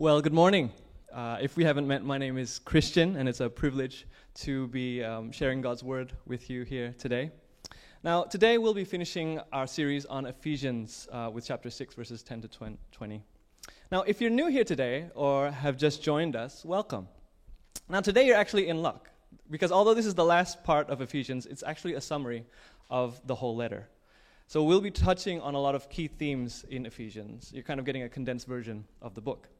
Well, good morning. Uh, if we haven't met, my name is Christian, and it's a privilege to be um, sharing God's word with you here today. Now, today we'll be finishing our series on Ephesians uh, with chapter 6, verses 10 to 20. Now, if you're new here today or have just joined us, welcome. Now, today you're actually in luck, because although this is the last part of Ephesians, it's actually a summary of the whole letter. So we'll be touching on a lot of key themes in Ephesians. You're kind of getting a condensed version of the book.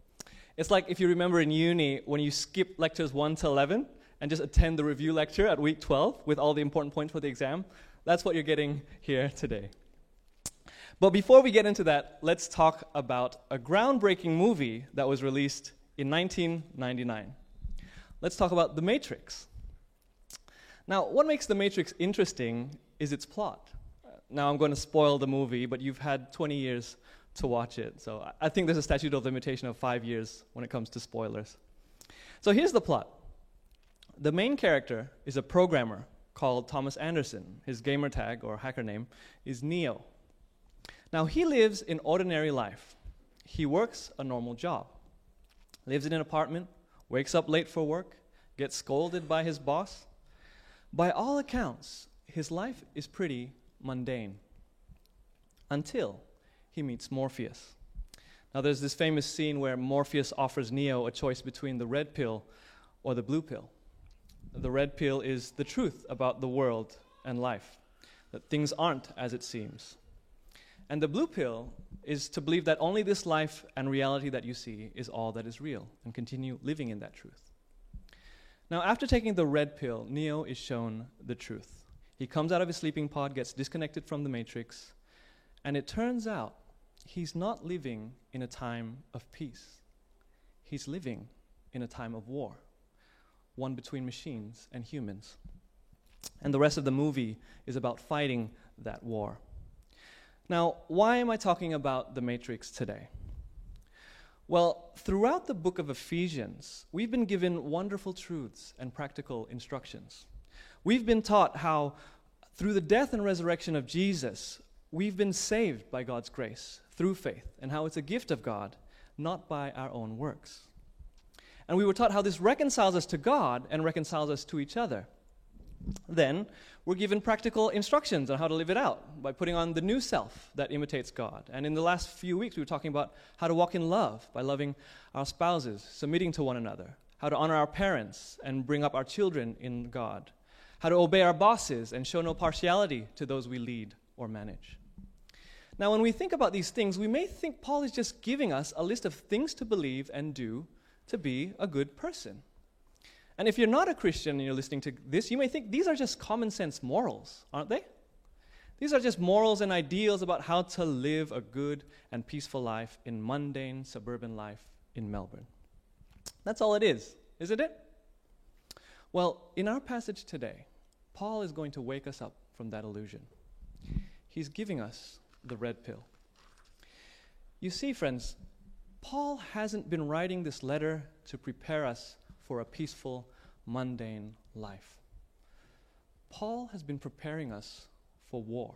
It's like if you remember in uni when you skip lectures 1 to 11 and just attend the review lecture at week 12 with all the important points for the exam. That's what you're getting here today. But before we get into that, let's talk about a groundbreaking movie that was released in 1999. Let's talk about The Matrix. Now, what makes The Matrix interesting is its plot. Now, I'm going to spoil the movie, but you've had 20 years to watch it. So I think there's a statute of limitation of five years when it comes to spoilers. So here's the plot the main character is a programmer called Thomas Anderson. His gamer tag or hacker name is Neo. Now, he lives an ordinary life. He works a normal job, lives in an apartment, wakes up late for work, gets scolded by his boss. By all accounts, his life is pretty mundane until he meets Morpheus. Now, there's this famous scene where Morpheus offers Neo a choice between the red pill or the blue pill. The red pill is the truth about the world and life, that things aren't as it seems. And the blue pill is to believe that only this life and reality that you see is all that is real and continue living in that truth. Now, after taking the red pill, Neo is shown the truth. He comes out of his sleeping pod, gets disconnected from the matrix, and it turns out he's not living in a time of peace. He's living in a time of war, one between machines and humans. And the rest of the movie is about fighting that war. Now, why am I talking about the Matrix today? Well, throughout the book of Ephesians, we've been given wonderful truths and practical instructions. We've been taught how, through the death and resurrection of Jesus, we've been saved by God's grace through faith, and how it's a gift of God, not by our own works. And we were taught how this reconciles us to God and reconciles us to each other. Then we're given practical instructions on how to live it out by putting on the new self that imitates God. And in the last few weeks, we were talking about how to walk in love by loving our spouses, submitting to one another, how to honor our parents and bring up our children in God, how to obey our bosses and show no partiality to those we lead or manage. Now, when we think about these things, we may think Paul is just giving us a list of things to believe and do to be a good person. And if you're not a Christian and you're listening to this, you may think these are just common sense morals, aren't they? These are just morals and ideals about how to live a good and peaceful life in mundane suburban life in Melbourne. That's all it is, isn't it? Well, in our passage today, Paul is going to wake us up from that illusion. He's giving us the red pill. You see, friends, Paul hasn't been writing this letter to prepare us for a peaceful, mundane life. Paul has been preparing us for war.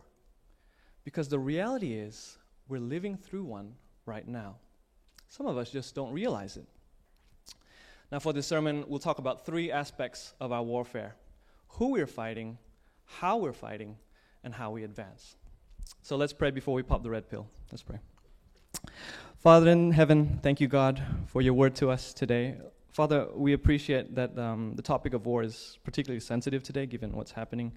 Because the reality is, we're living through one right now. Some of us just don't realize it. Now, for this sermon, we'll talk about three aspects of our warfare who we're fighting, how we're fighting, and how we advance. So let's pray before we pop the red pill. Let's pray. Father in heaven, thank you, God, for your word to us today. Father, we appreciate that um, the topic of war is particularly sensitive today, given what's happening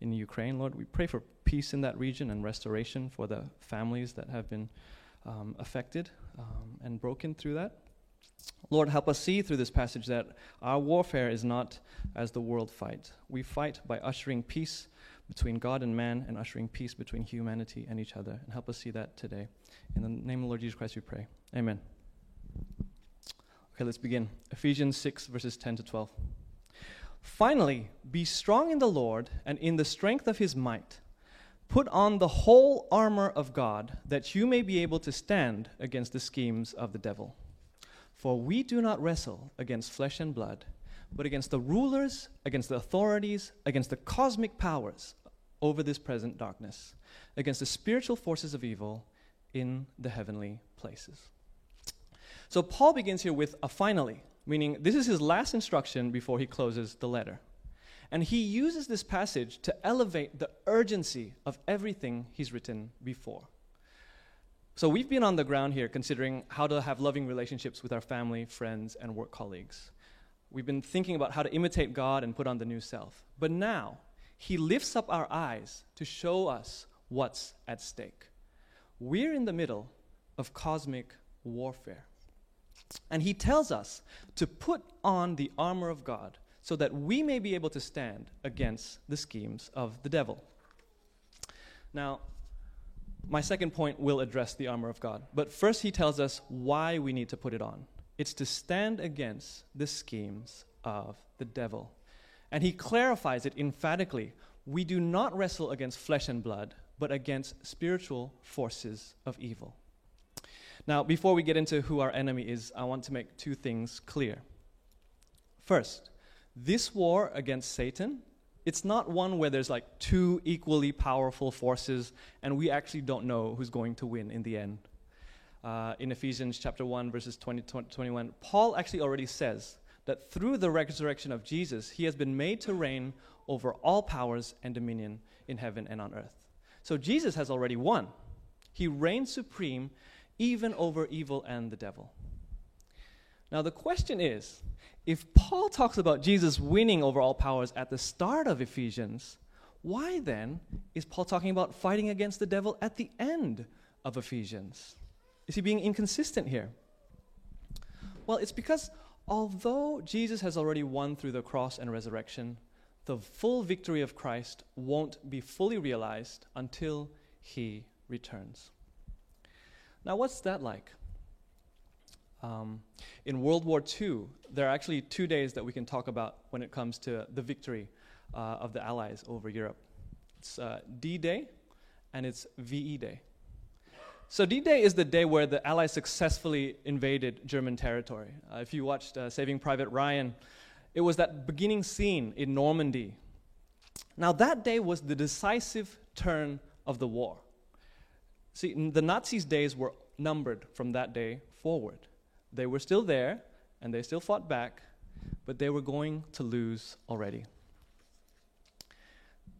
in Ukraine. Lord, we pray for peace in that region and restoration for the families that have been um, affected um, and broken through that. Lord, help us see through this passage that our warfare is not as the world fight. We fight by ushering peace between God and man and ushering peace between humanity and each other. And help us see that today. In the name of the Lord Jesus Christ, we pray. Amen. Okay, let's begin. Ephesians 6, verses 10 to 12. Finally, be strong in the Lord and in the strength of his might. Put on the whole armor of God, that you may be able to stand against the schemes of the devil. For we do not wrestle against flesh and blood but against the rulers, against the authorities, against the cosmic powers over this present darkness, against the spiritual forces of evil in the heavenly places. So Paul begins here with a finally, meaning this is his last instruction before he closes the letter. And he uses this passage to elevate the urgency of everything he's written before. So we've been on the ground here considering how to have loving relationships with our family, friends, and work colleagues. We've been thinking about how to imitate God and put on the new self. But now, he lifts up our eyes to show us what's at stake. We're in the middle of cosmic warfare. And he tells us to put on the armor of God so that we may be able to stand against the schemes of the devil. Now, my second point will address the armor of God. But first, he tells us why we need to put it on it's to stand against the schemes of the devil. And he clarifies it emphatically. We do not wrestle against flesh and blood, but against spiritual forces of evil. Now, before we get into who our enemy is, I want to make two things clear. First, this war against Satan, it's not one where there's like two equally powerful forces and we actually don't know who's going to win in the end. Uh, in Ephesians chapter 1 verses 20 21, Paul actually already says that through the resurrection of Jesus, he has been made to reign over all powers and dominion in heaven and on earth. So Jesus has already won. He reigns supreme even over evil and the devil. Now, the question is if Paul talks about Jesus winning over all powers at the start of Ephesians, why then is Paul talking about fighting against the devil at the end of Ephesians? Is he being inconsistent here? Well, it's because although Jesus has already won through the cross and resurrection, the full victory of Christ won't be fully realized until he returns. Now, what's that like? Um, in World War II, there are actually two days that we can talk about when it comes to the victory uh, of the Allies over Europe. It's uh, D Day and it's VE Day. So, D Day is the day where the Allies successfully invaded German territory. Uh, if you watched uh, Saving Private Ryan, it was that beginning scene in Normandy. Now, that day was the decisive turn of the war. See, the Nazis' days were numbered from that day forward. They were still there, and they still fought back, but they were going to lose already.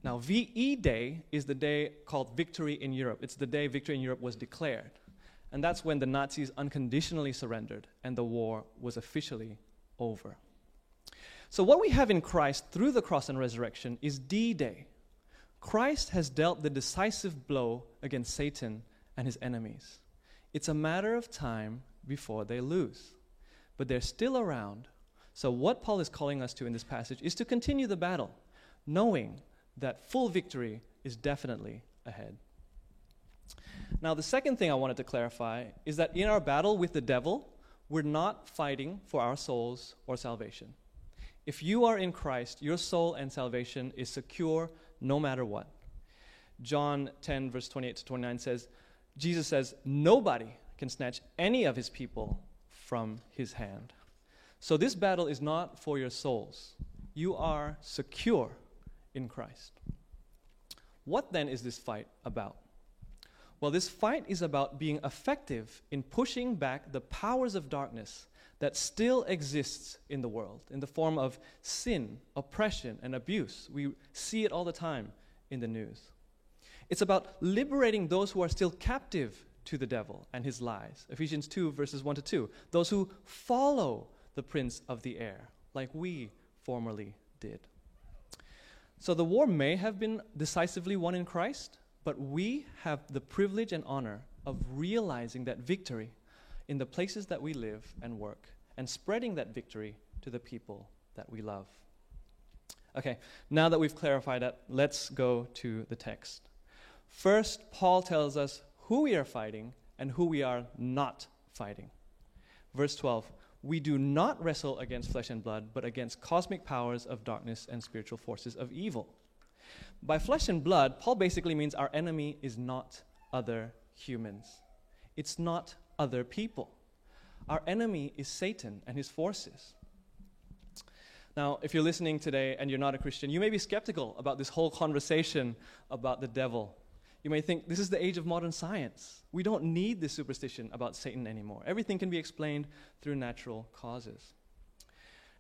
Now, VE Day is the day called Victory in Europe. It's the day victory in Europe was declared. And that's when the Nazis unconditionally surrendered and the war was officially over. So, what we have in Christ through the cross and resurrection is D Day. Christ has dealt the decisive blow against Satan and his enemies. It's a matter of time before they lose. But they're still around. So, what Paul is calling us to in this passage is to continue the battle, knowing that full victory is definitely ahead. Now, the second thing I wanted to clarify is that in our battle with the devil, we're not fighting for our souls or salvation. If you are in Christ, your soul and salvation is secure no matter what. John 10, verse 28 to 29 says, Jesus says, Nobody can snatch any of his people from his hand. So this battle is not for your souls. You are secure in Christ. What then is this fight about? Well, this fight is about being effective in pushing back the powers of darkness that still exists in the world in the form of sin, oppression, and abuse. We see it all the time in the news. It's about liberating those who are still captive to the devil and his lies. Ephesians 2, verses 1 to 2. Those who follow the prince of the air, like we formerly did. So the war may have been decisively won in Christ, but we have the privilege and honor of realizing that victory in the places that we live and work and spreading that victory to the people that we love. Okay, now that we've clarified that, let's go to the text. First, Paul tells us who we are fighting and who we are not fighting. Verse 12 We do not wrestle against flesh and blood, but against cosmic powers of darkness and spiritual forces of evil. By flesh and blood, Paul basically means our enemy is not other humans, it's not other people. Our enemy is Satan and his forces. Now, if you're listening today and you're not a Christian, you may be skeptical about this whole conversation about the devil You may think this is the age of modern science. We don't need this superstition about Satan anymore. Everything can be explained through natural causes.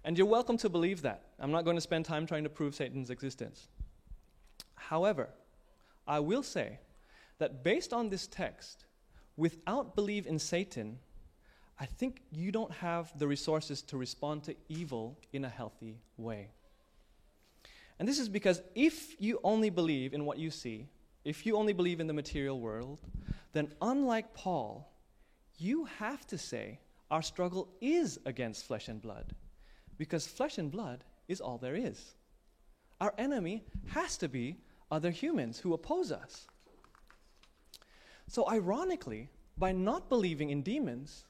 And you're welcome to believe that. I'm not going to spend time trying to prove Satan's existence. However, I will say that based on this text, without belief in Satan, I think you don't have the resources to respond to evil in a healthy way. And this is because if you only believe in what you see, if you only believe in the material world, then unlike Paul, you have to say our struggle is against flesh and blood, because flesh and blood is all there is. Our enemy has to be other humans who oppose us. So, ironically, by not believing in demons,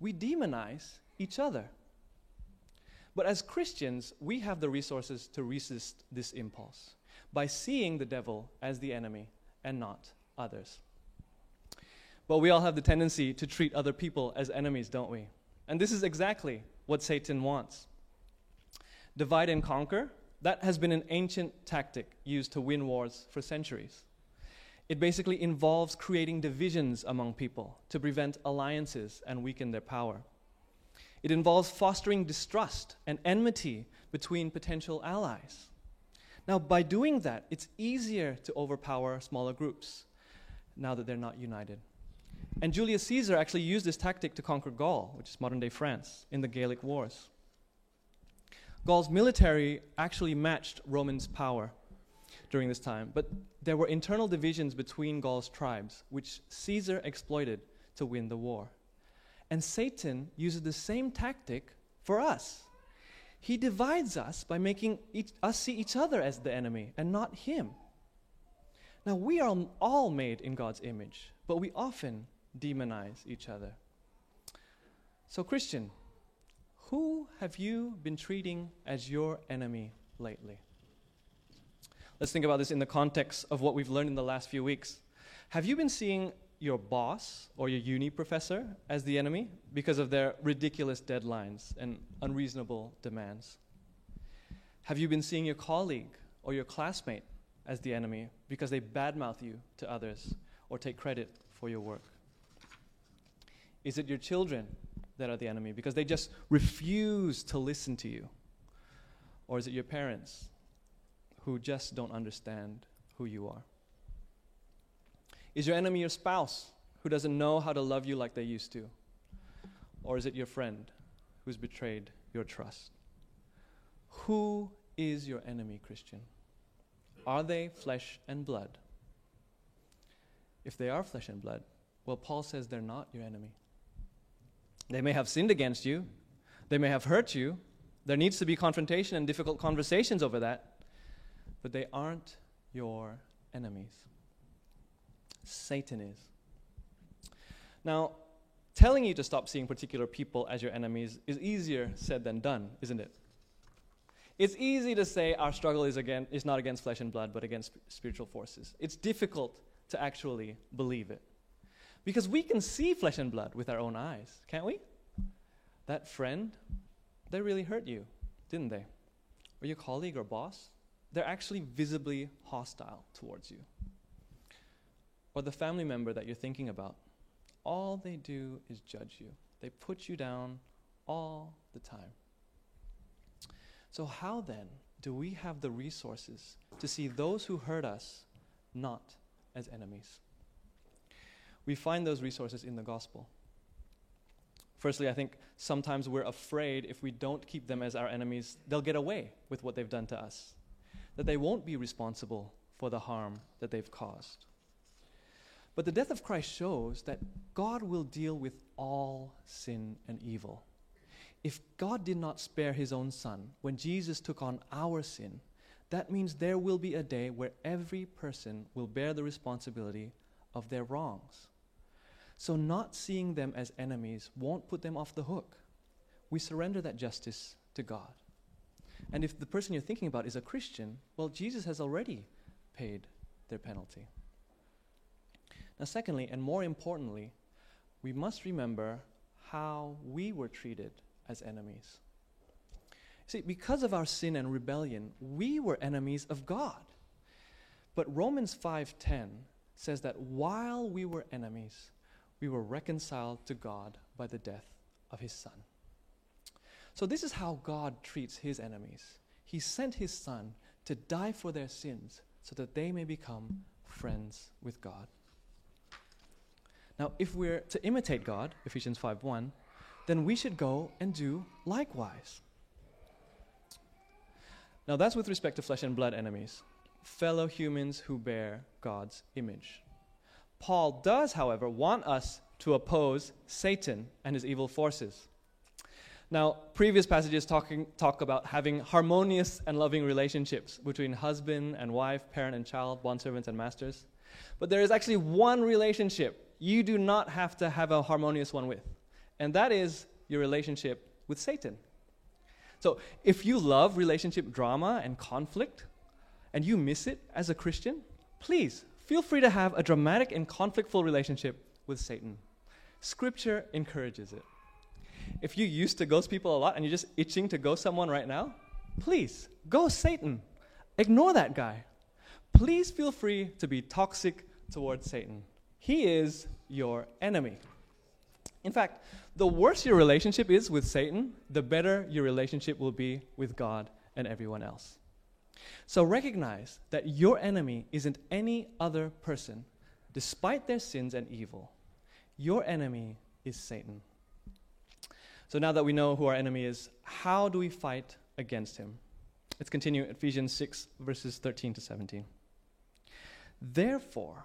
we demonize each other. But as Christians, we have the resources to resist this impulse by seeing the devil as the enemy and not others. But we all have the tendency to treat other people as enemies, don't we? And this is exactly what Satan wants. Divide and conquer, that has been an ancient tactic used to win wars for centuries. It basically involves creating divisions among people to prevent alliances and weaken their power. It involves fostering distrust and enmity between potential allies. Now, by doing that, it's easier to overpower smaller groups now that they're not united. And Julius Caesar actually used this tactic to conquer Gaul, which is modern day France, in the Gallic Wars. Gaul's military actually matched Roman's power during this time, but there were internal divisions between Gaul's tribes, which Caesar exploited to win the war. And Satan uses the same tactic for us. He divides us by making each, us see each other as the enemy and not him. Now, we are all made in God's image, but we often demonize each other. So, Christian, who have you been treating as your enemy lately? Let's think about this in the context of what we've learned in the last few weeks. Have you been seeing your boss or your uni professor as the enemy because of their ridiculous deadlines and unreasonable demands? Have you been seeing your colleague or your classmate as the enemy because they badmouth you to others or take credit for your work? Is it your children that are the enemy because they just refuse to listen to you? Or is it your parents who just don't understand who you are? Is your enemy your spouse who doesn't know how to love you like they used to? Or is it your friend who's betrayed your trust? Who is your enemy, Christian? Are they flesh and blood? If they are flesh and blood, well, Paul says they're not your enemy. They may have sinned against you, they may have hurt you. There needs to be confrontation and difficult conversations over that, but they aren't your enemies. Satan is. Now, telling you to stop seeing particular people as your enemies is easier said than done, isn't it? It's easy to say our struggle is, again, is not against flesh and blood, but against spiritual forces. It's difficult to actually believe it. Because we can see flesh and blood with our own eyes, can't we? That friend, they really hurt you, didn't they? Or your colleague or boss, they're actually visibly hostile towards you or the family member that you're thinking about, all they do is judge you. They put you down all the time. So, how then do we have the resources to see those who hurt us not as enemies? We find those resources in the gospel. Firstly, I think sometimes we're afraid if we don't keep them as our enemies, they'll get away with what they've done to us, that they won't be responsible for the harm that they've caused. But the death of Christ shows that God will deal with all sin and evil. If God did not spare his own son when Jesus took on our sin, that means there will be a day where every person will bear the responsibility of their wrongs. So, not seeing them as enemies won't put them off the hook. We surrender that justice to God. And if the person you're thinking about is a Christian, well, Jesus has already paid their penalty. Now, secondly, and more importantly, we must remember how we were treated as enemies. See, because of our sin and rebellion, we were enemies of God. But Romans 5:10 says that while we were enemies, we were reconciled to God by the death of his Son. So, this is how God treats his enemies. He sent his Son to die for their sins so that they may become friends with God. Now, if we're to imitate God, Ephesians 5 1, then we should go and do likewise. Now, that's with respect to flesh and blood enemies, fellow humans who bear God's image. Paul does, however, want us to oppose Satan and his evil forces. Now, previous passages talking, talk about having harmonious and loving relationships between husband and wife, parent and child, bondservants and masters. But there is actually one relationship you do not have to have a harmonious one with, and that is your relationship with Satan. So, if you love relationship drama and conflict, and you miss it as a Christian, please feel free to have a dramatic and conflictful relationship with Satan. Scripture encourages it. If you used to ghost people a lot and you're just itching to ghost someone right now, please ghost Satan. Ignore that guy. Please feel free to be toxic towards Satan. He is your enemy. In fact, the worse your relationship is with Satan, the better your relationship will be with God and everyone else. So recognize that your enemy isn't any other person, despite their sins and evil. Your enemy is Satan. So now that we know who our enemy is, how do we fight against him? Let's continue Ephesians 6, verses 13 to 17. Therefore,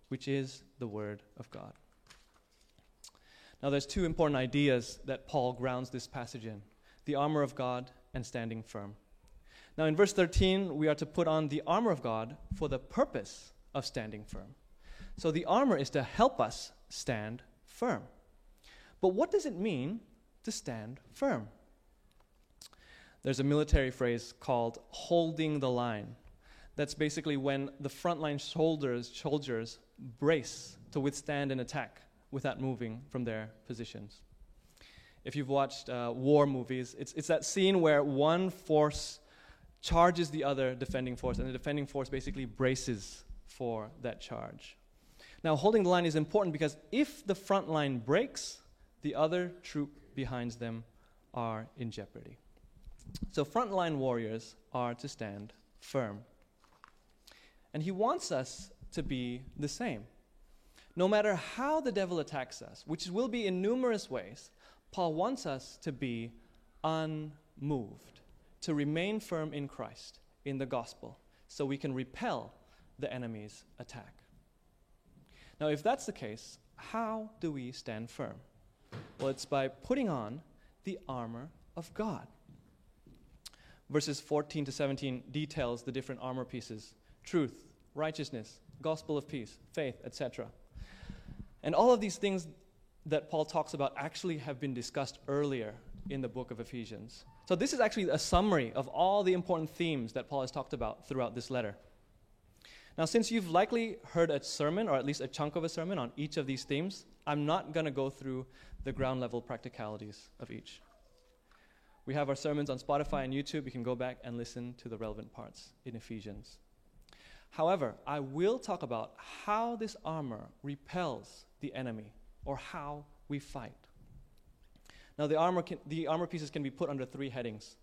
which is the Word of God. Now, there's two important ideas that Paul grounds this passage in the armor of God and standing firm. Now, in verse 13, we are to put on the armor of God for the purpose of standing firm. So, the armor is to help us stand firm. But what does it mean to stand firm. There's a military phrase called holding the line. That's basically when the frontline soldiers, soldiers brace to withstand an attack without moving from their positions. If you've watched uh, war movies, it's, it's that scene where one force charges the other defending force, and the defending force basically braces for that charge. Now, holding the line is important because if the front line breaks, the other troop behind them are in jeopardy. So, frontline warriors are to stand firm. And he wants us to be the same. No matter how the devil attacks us, which will be in numerous ways, Paul wants us to be unmoved, to remain firm in Christ, in the gospel, so we can repel the enemy's attack. Now, if that's the case, how do we stand firm? Well, it's by putting on the armor of God. Verses 14 to 17 details the different armor pieces truth, righteousness, gospel of peace, faith, etc. And all of these things that Paul talks about actually have been discussed earlier in the book of Ephesians. So, this is actually a summary of all the important themes that Paul has talked about throughout this letter. Now, since you've likely heard a sermon, or at least a chunk of a sermon, on each of these themes, I'm not going to go through the ground level practicalities of each. We have our sermons on Spotify and YouTube. You can go back and listen to the relevant parts in Ephesians. However, I will talk about how this armor repels the enemy or how we fight. Now, the armor, can, the armor pieces can be put under three headings.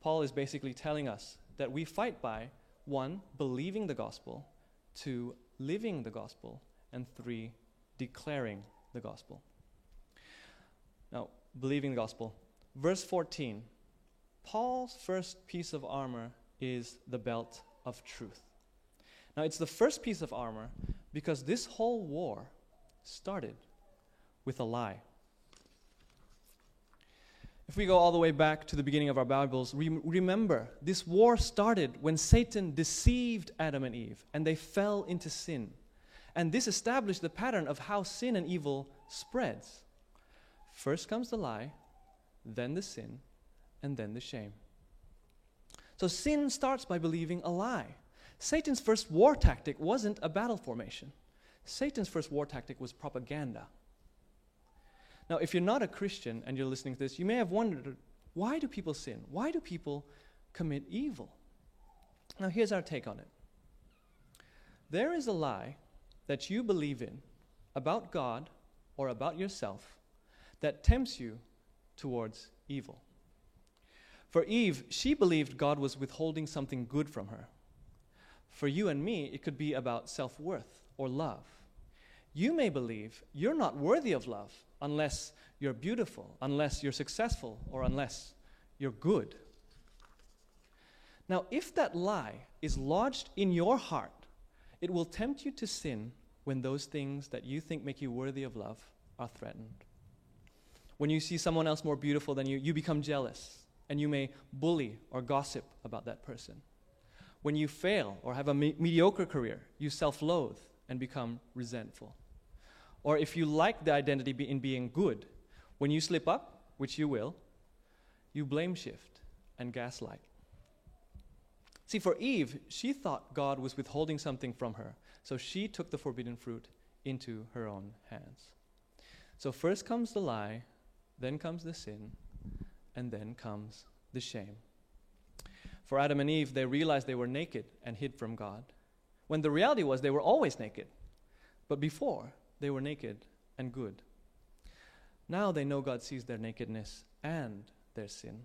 Paul is basically telling us that we fight by one, believing the gospel, two, living the gospel, and three, declaring the gospel. Now, believing the gospel. Verse 14 Paul's first piece of armor is the belt of truth. Now, it's the first piece of armor because this whole war started with a lie. If we go all the way back to the beginning of our Bibles, re- remember this war started when Satan deceived Adam and Eve and they fell into sin. And this established the pattern of how sin and evil spreads. First comes the lie, then the sin, and then the shame. So sin starts by believing a lie. Satan's first war tactic wasn't a battle formation. Satan's first war tactic was propaganda. Now, if you're not a Christian and you're listening to this, you may have wondered why do people sin? Why do people commit evil? Now, here's our take on it there is a lie that you believe in about God or about yourself that tempts you towards evil. For Eve, she believed God was withholding something good from her. For you and me, it could be about self worth or love. You may believe you're not worthy of love unless you're beautiful, unless you're successful, or unless you're good. Now, if that lie is lodged in your heart, it will tempt you to sin when those things that you think make you worthy of love are threatened. When you see someone else more beautiful than you, you become jealous and you may bully or gossip about that person. When you fail or have a me- mediocre career, you self loathe and become resentful. Or if you like the identity be in being good, when you slip up, which you will, you blame shift and gaslight. See, for Eve, she thought God was withholding something from her, so she took the forbidden fruit into her own hands. So first comes the lie, then comes the sin, and then comes the shame. For Adam and Eve, they realized they were naked and hid from God, when the reality was they were always naked. But before, they were naked and good. Now they know God sees their nakedness and their sin.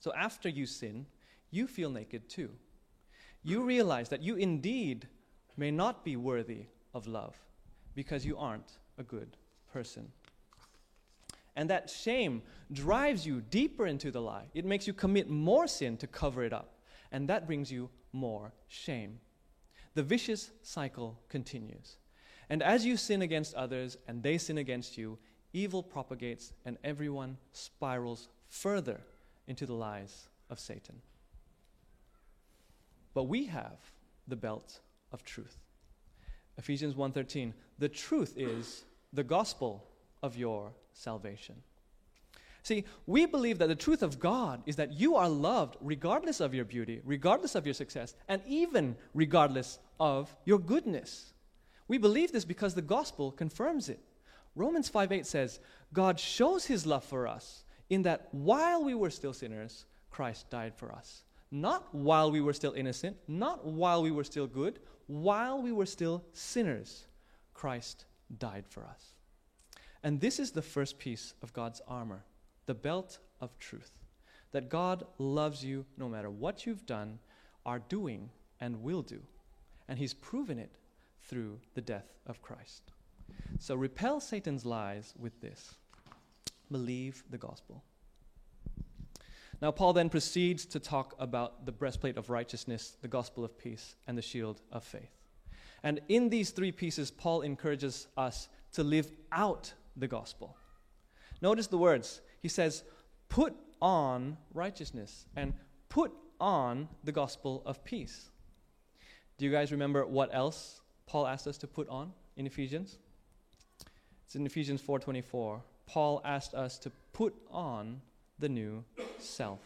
So after you sin, you feel naked too. You realize that you indeed may not be worthy of love because you aren't a good person. And that shame drives you deeper into the lie. It makes you commit more sin to cover it up. And that brings you more shame. The vicious cycle continues. And as you sin against others and they sin against you, evil propagates and everyone spirals further into the lies of Satan. But we have the belt of truth. Ephesians 1:13 The truth is the gospel of your salvation. See, we believe that the truth of God is that you are loved regardless of your beauty, regardless of your success, and even regardless of your goodness. We believe this because the gospel confirms it. Romans 5 8 says, God shows his love for us in that while we were still sinners, Christ died for us. Not while we were still innocent, not while we were still good, while we were still sinners, Christ died for us. And this is the first piece of God's armor the belt of truth. That God loves you no matter what you've done, are doing, and will do. And He's proven it through the death of Christ. So repel Satan's lies with this believe the gospel. Now, Paul then proceeds to talk about the breastplate of righteousness, the gospel of peace, and the shield of faith. And in these three pieces, Paul encourages us to live out the gospel. Notice the words. He says, put on righteousness and put on the gospel of peace. Do you guys remember what else Paul asked us to put on in Ephesians? It's in Ephesians 4:24. Paul asked us to put on the new self.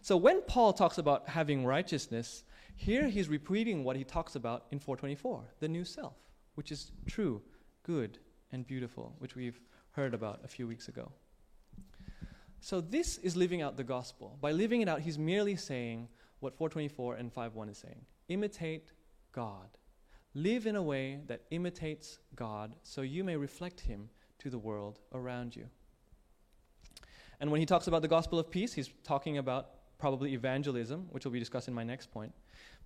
So when Paul talks about having righteousness, here he's repeating what he talks about in 424, the new self, which is true, good, and beautiful, which we've heard about a few weeks ago. So this is living out the gospel. By living it out, he's merely saying what 424 and 51 is saying. Imitate God. Live in a way that imitates God so you may reflect him to the world around you. And when he talks about the gospel of peace, he's talking about probably evangelism, which we'll be discussed in my next point.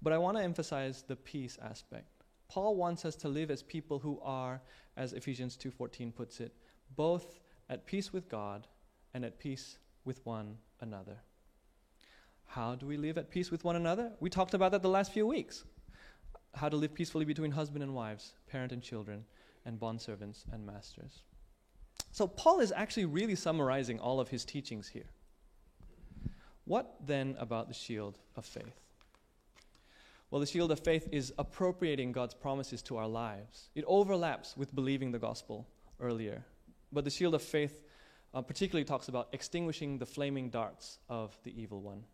But I want to emphasize the peace aspect. Paul wants us to live as people who are, as Ephesians 2:14 puts it, both at peace with God and at peace with one another. How do we live at peace with one another? We talked about that the last few weeks. How to live peacefully between husband and wives, parent and children, and bondservants and masters. So, Paul is actually really summarizing all of his teachings here. What then about the shield of faith? Well, the shield of faith is appropriating God's promises to our lives. It overlaps with believing the gospel earlier. But the shield of faith uh, particularly talks about extinguishing the flaming darts of the evil one.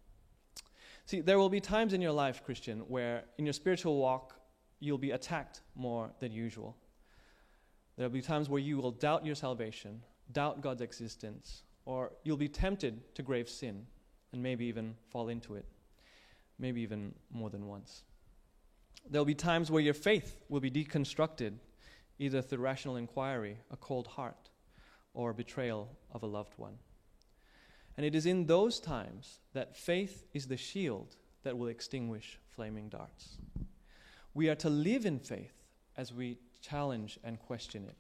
See, there will be times in your life, Christian, where in your spiritual walk, you'll be attacked more than usual. There will be times where you will doubt your salvation, doubt God's existence, or you'll be tempted to grave sin and maybe even fall into it, maybe even more than once. There'll be times where your faith will be deconstructed, either through rational inquiry, a cold heart, or betrayal of a loved one. And it is in those times that faith is the shield that will extinguish flaming darts. We are to live in faith as we challenge and question it.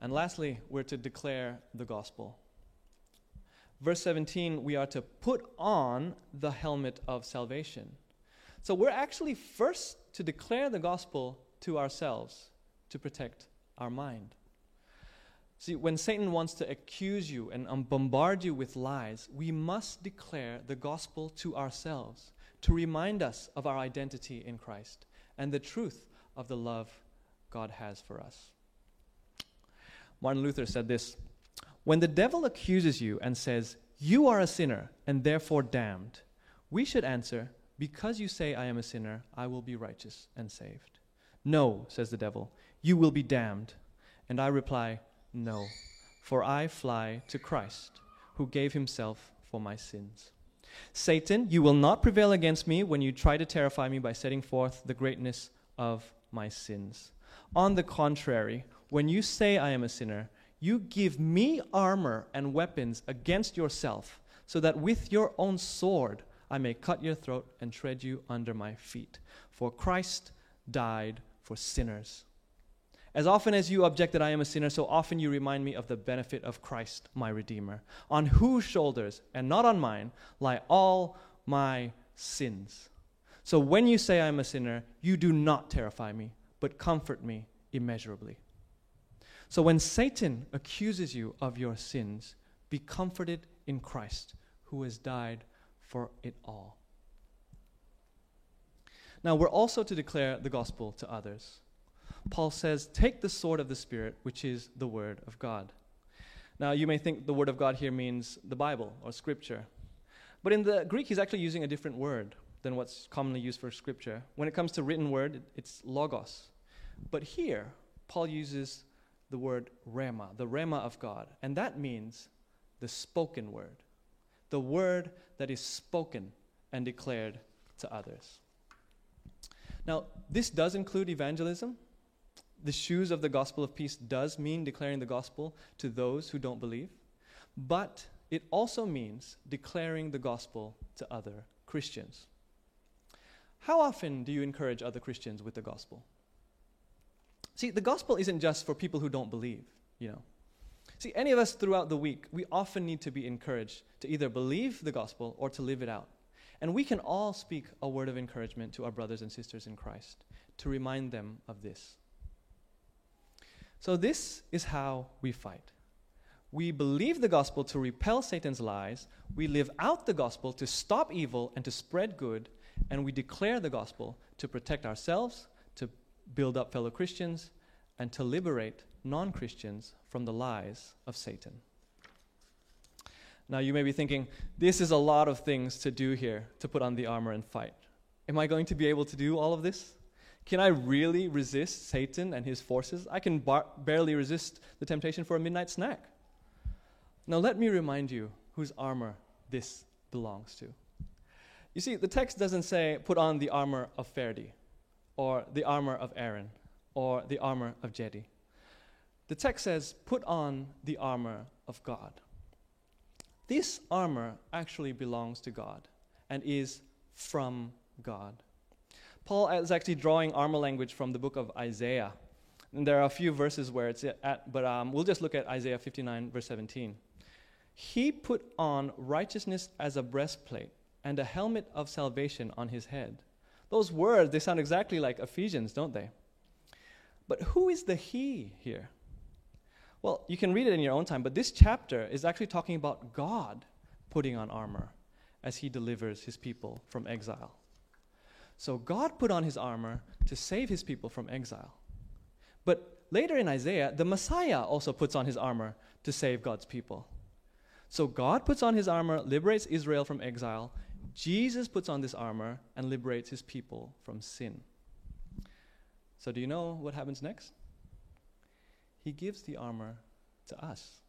And lastly, we're to declare the gospel. Verse 17, we are to put on the helmet of salvation. So we're actually first to declare the gospel to ourselves to protect our mind. See, when Satan wants to accuse you and um, bombard you with lies, we must declare the gospel to ourselves to remind us of our identity in Christ and the truth of the love God has for us. Martin Luther said this When the devil accuses you and says, You are a sinner and therefore damned, we should answer, Because you say I am a sinner, I will be righteous and saved. No, says the devil, you will be damned. And I reply, no, for I fly to Christ, who gave himself for my sins. Satan, you will not prevail against me when you try to terrify me by setting forth the greatness of my sins. On the contrary, when you say I am a sinner, you give me armor and weapons against yourself, so that with your own sword I may cut your throat and tread you under my feet. For Christ died for sinners as often as you object that I am a sinner, so often you remind me of the benefit of Christ, my Redeemer, on whose shoulders, and not on mine, lie all my sins. So when you say I am a sinner, you do not terrify me, but comfort me immeasurably. So when Satan accuses you of your sins, be comforted in Christ, who has died for it all. Now, we're also to declare the gospel to others. Paul says, Take the sword of the Spirit, which is the Word of God. Now, you may think the Word of God here means the Bible or Scripture. But in the Greek, he's actually using a different word than what's commonly used for Scripture. When it comes to written word, it's logos. But here, Paul uses the word rhema, the rhema of God. And that means the spoken word, the word that is spoken and declared to others. Now, this does include evangelism the shoes of the gospel of peace does mean declaring the gospel to those who don't believe, but it also means declaring the gospel to other Christians. How often do you encourage other Christians with the gospel? See, the gospel isn't just for people who don't believe, you know. See, any of us throughout the week, we often need to be encouraged to either believe the gospel or to live it out. And we can all speak a word of encouragement to our brothers and sisters in Christ to remind them of this. So, this is how we fight. We believe the gospel to repel Satan's lies, we live out the gospel to stop evil and to spread good, and we declare the gospel to protect ourselves, build up fellow Christians, and to liberate non Christians from the lies of Satan. Now, you may be thinking, this is a lot of things to do here to put on the armor and fight. Am I going to be able to do all of this? Can I really resist Satan and his forces? I can bar- barely resist the temptation for a midnight snack. Now, let me remind you whose armor this belongs to. You see, the text doesn't say, put on the armor of Ferdi, or the armor of Aaron, or the armor of Jedi. The text says, put on the armor of God. This armor actually belongs to God and is from God. Paul is actually drawing armor language from the book of Isaiah. And there are a few verses where it's at, but um, we'll just look at Isaiah 59, verse 17. He put on righteousness as a breastplate and a helmet of salvation on his head. Those words, they sound exactly like Ephesians, don't they? But who is the he here? Well, you can read it in your own time, but this chapter is actually talking about God putting on armor as he delivers his people from exile. So God put on his armor to save his people from exile. But later in Isaiah, the Messiah also puts on his armor to save God's people. So God puts on his armor, liberates Israel from exile. Jesus puts on this armor and liberates his people from sin. So, do you know what happens next? He gives the armor to us.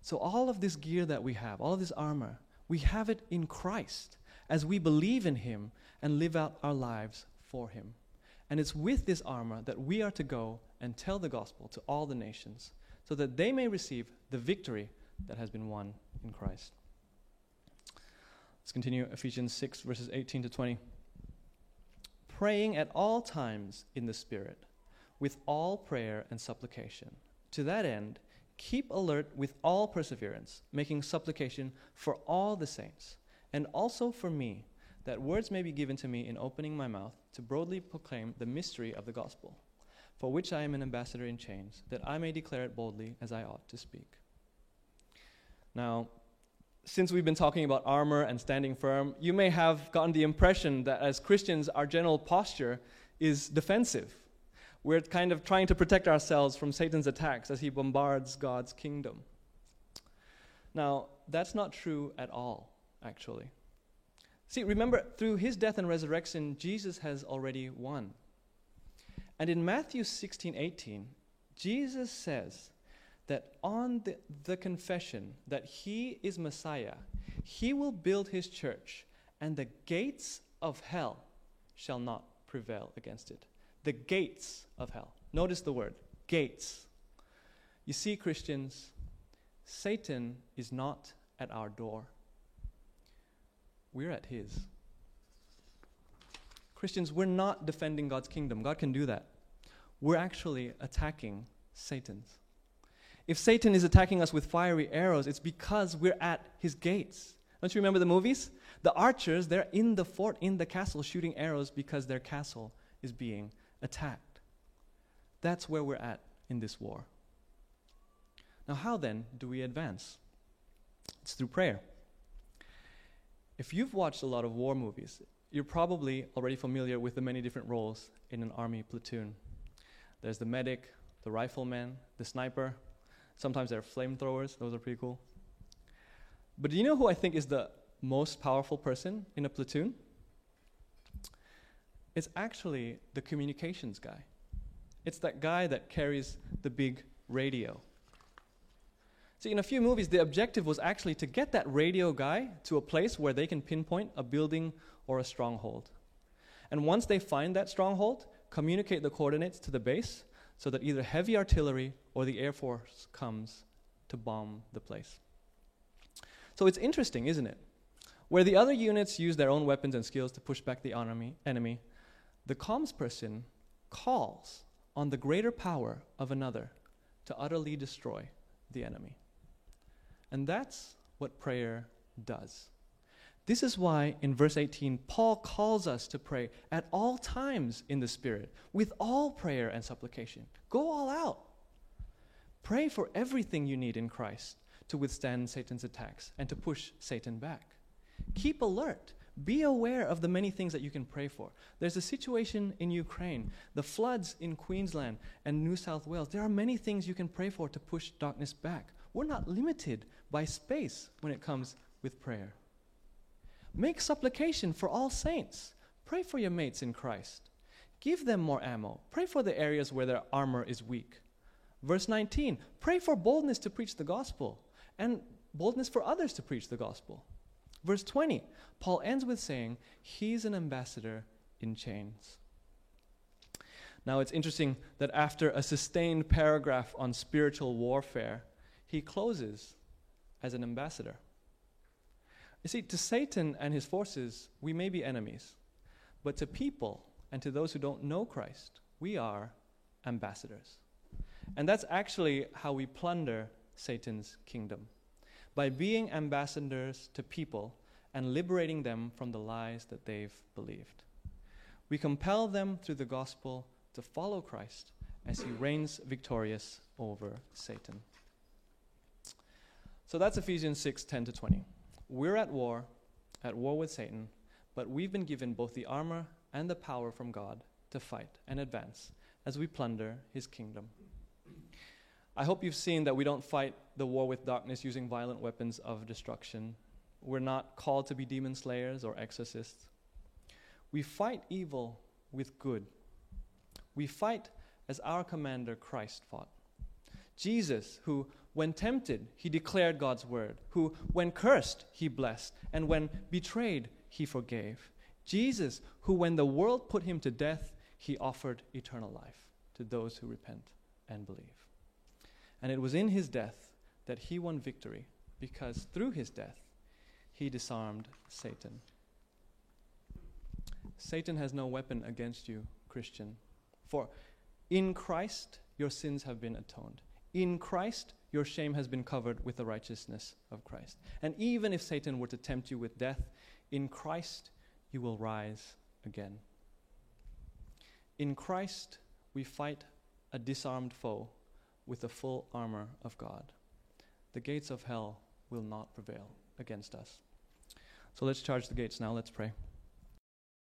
So, all of this gear that we have, all of this armor, we have it in Christ as we believe in Him and live out our lives for Him. And it's with this armor that we are to go and tell the gospel to all the nations so that they may receive the victory that has been won in Christ. Let's continue Ephesians 6, verses 18 to 20. Praying at all times in the Spirit, with all prayer and supplication. To that end, keep alert with all perseverance, making supplication for all the saints, and also for me, that words may be given to me in opening my mouth to broadly proclaim the mystery of the gospel, for which I am an ambassador in chains, that I may declare it boldly as I ought to speak. Now, since we've been talking about armor and standing firm, you may have gotten the impression that as Christians, our general posture is defensive. We're kind of trying to protect ourselves from Satan's attacks as he bombards God's kingdom. Now, that's not true at all, actually. See, remember, through his death and resurrection, Jesus has already won. And in Matthew 16 18, Jesus says that on the, the confession that he is Messiah, he will build his church, and the gates of hell shall not prevail against it. The gates of hell. Notice the word gates. You see, Christians, Satan is not at our door, we're at his. Christians, we're not defending God's kingdom. God can do that. We're actually attacking Satan's. If Satan is attacking us with fiery arrows, it's because we're at his gates. Don't you remember the movies? The archers, they're in the fort, in the castle, shooting arrows because their castle is being attacked. That's where we're at in this war. Now, how then do we advance? It's through prayer. If you've watched a lot of war movies, you're probably already familiar with the many different roles in an army platoon. There's the medic, the rifleman, the sniper, Sometimes they're flamethrowers, those are pretty cool. But do you know who I think is the most powerful person in a platoon? It's actually the communications guy. It's that guy that carries the big radio. See, in a few movies, the objective was actually to get that radio guy to a place where they can pinpoint a building or a stronghold. And once they find that stronghold, communicate the coordinates to the base so that either heavy artillery or the Air Force comes to bomb the place. So it's interesting, isn't it? Where the other units use their own weapons and skills to push back the enemy, the comms person calls on the greater power of another to utterly destroy the enemy. And that's what prayer does. This is why in verse 18, Paul calls us to pray at all times in the Spirit, with all prayer and supplication. Go all out. Pray for everything you need in Christ to withstand Satan's attacks and to push Satan back. Keep alert. Be aware of the many things that you can pray for. There's a situation in Ukraine, the floods in Queensland and New South Wales. There are many things you can pray for to push darkness back. We're not limited by space when it comes with prayer. Make supplication for all saints. Pray for your mates in Christ. Give them more ammo. Pray for the areas where their armor is weak. Verse 19 Pray for boldness to preach the gospel and boldness for others to preach the gospel. Verse 20, Paul ends with saying, He's an ambassador in chains. Now it's interesting that after a sustained paragraph on spiritual warfare, he closes as an ambassador. You see, to Satan and his forces, we may be enemies, but to people and to those who don't know Christ, we are ambassadors. And that's actually how we plunder Satan's kingdom by being ambassadors to people and liberating them from the lies that they've believed. We compel them through the gospel to follow Christ as he reigns victorious over Satan. So that's Ephesians 6 10 to 20. We're at war, at war with Satan, but we've been given both the armor and the power from God to fight and advance as we plunder his kingdom. I hope you've seen that we don't fight the war with darkness using violent weapons of destruction. We're not called to be demon slayers or exorcists. We fight evil with good. We fight as our commander Christ fought. Jesus, who, when tempted, he declared God's word, who, when cursed, he blessed, and when betrayed, he forgave. Jesus, who, when the world put him to death, he offered eternal life to those who repent and believe. And it was in his death that he won victory, because through his death, he disarmed Satan. Satan has no weapon against you, Christian. For in Christ, your sins have been atoned. In Christ, your shame has been covered with the righteousness of Christ. And even if Satan were to tempt you with death, in Christ you will rise again. In Christ, we fight a disarmed foe with the full armor of God. The gates of hell will not prevail against us. So let's charge the gates now. Let's pray.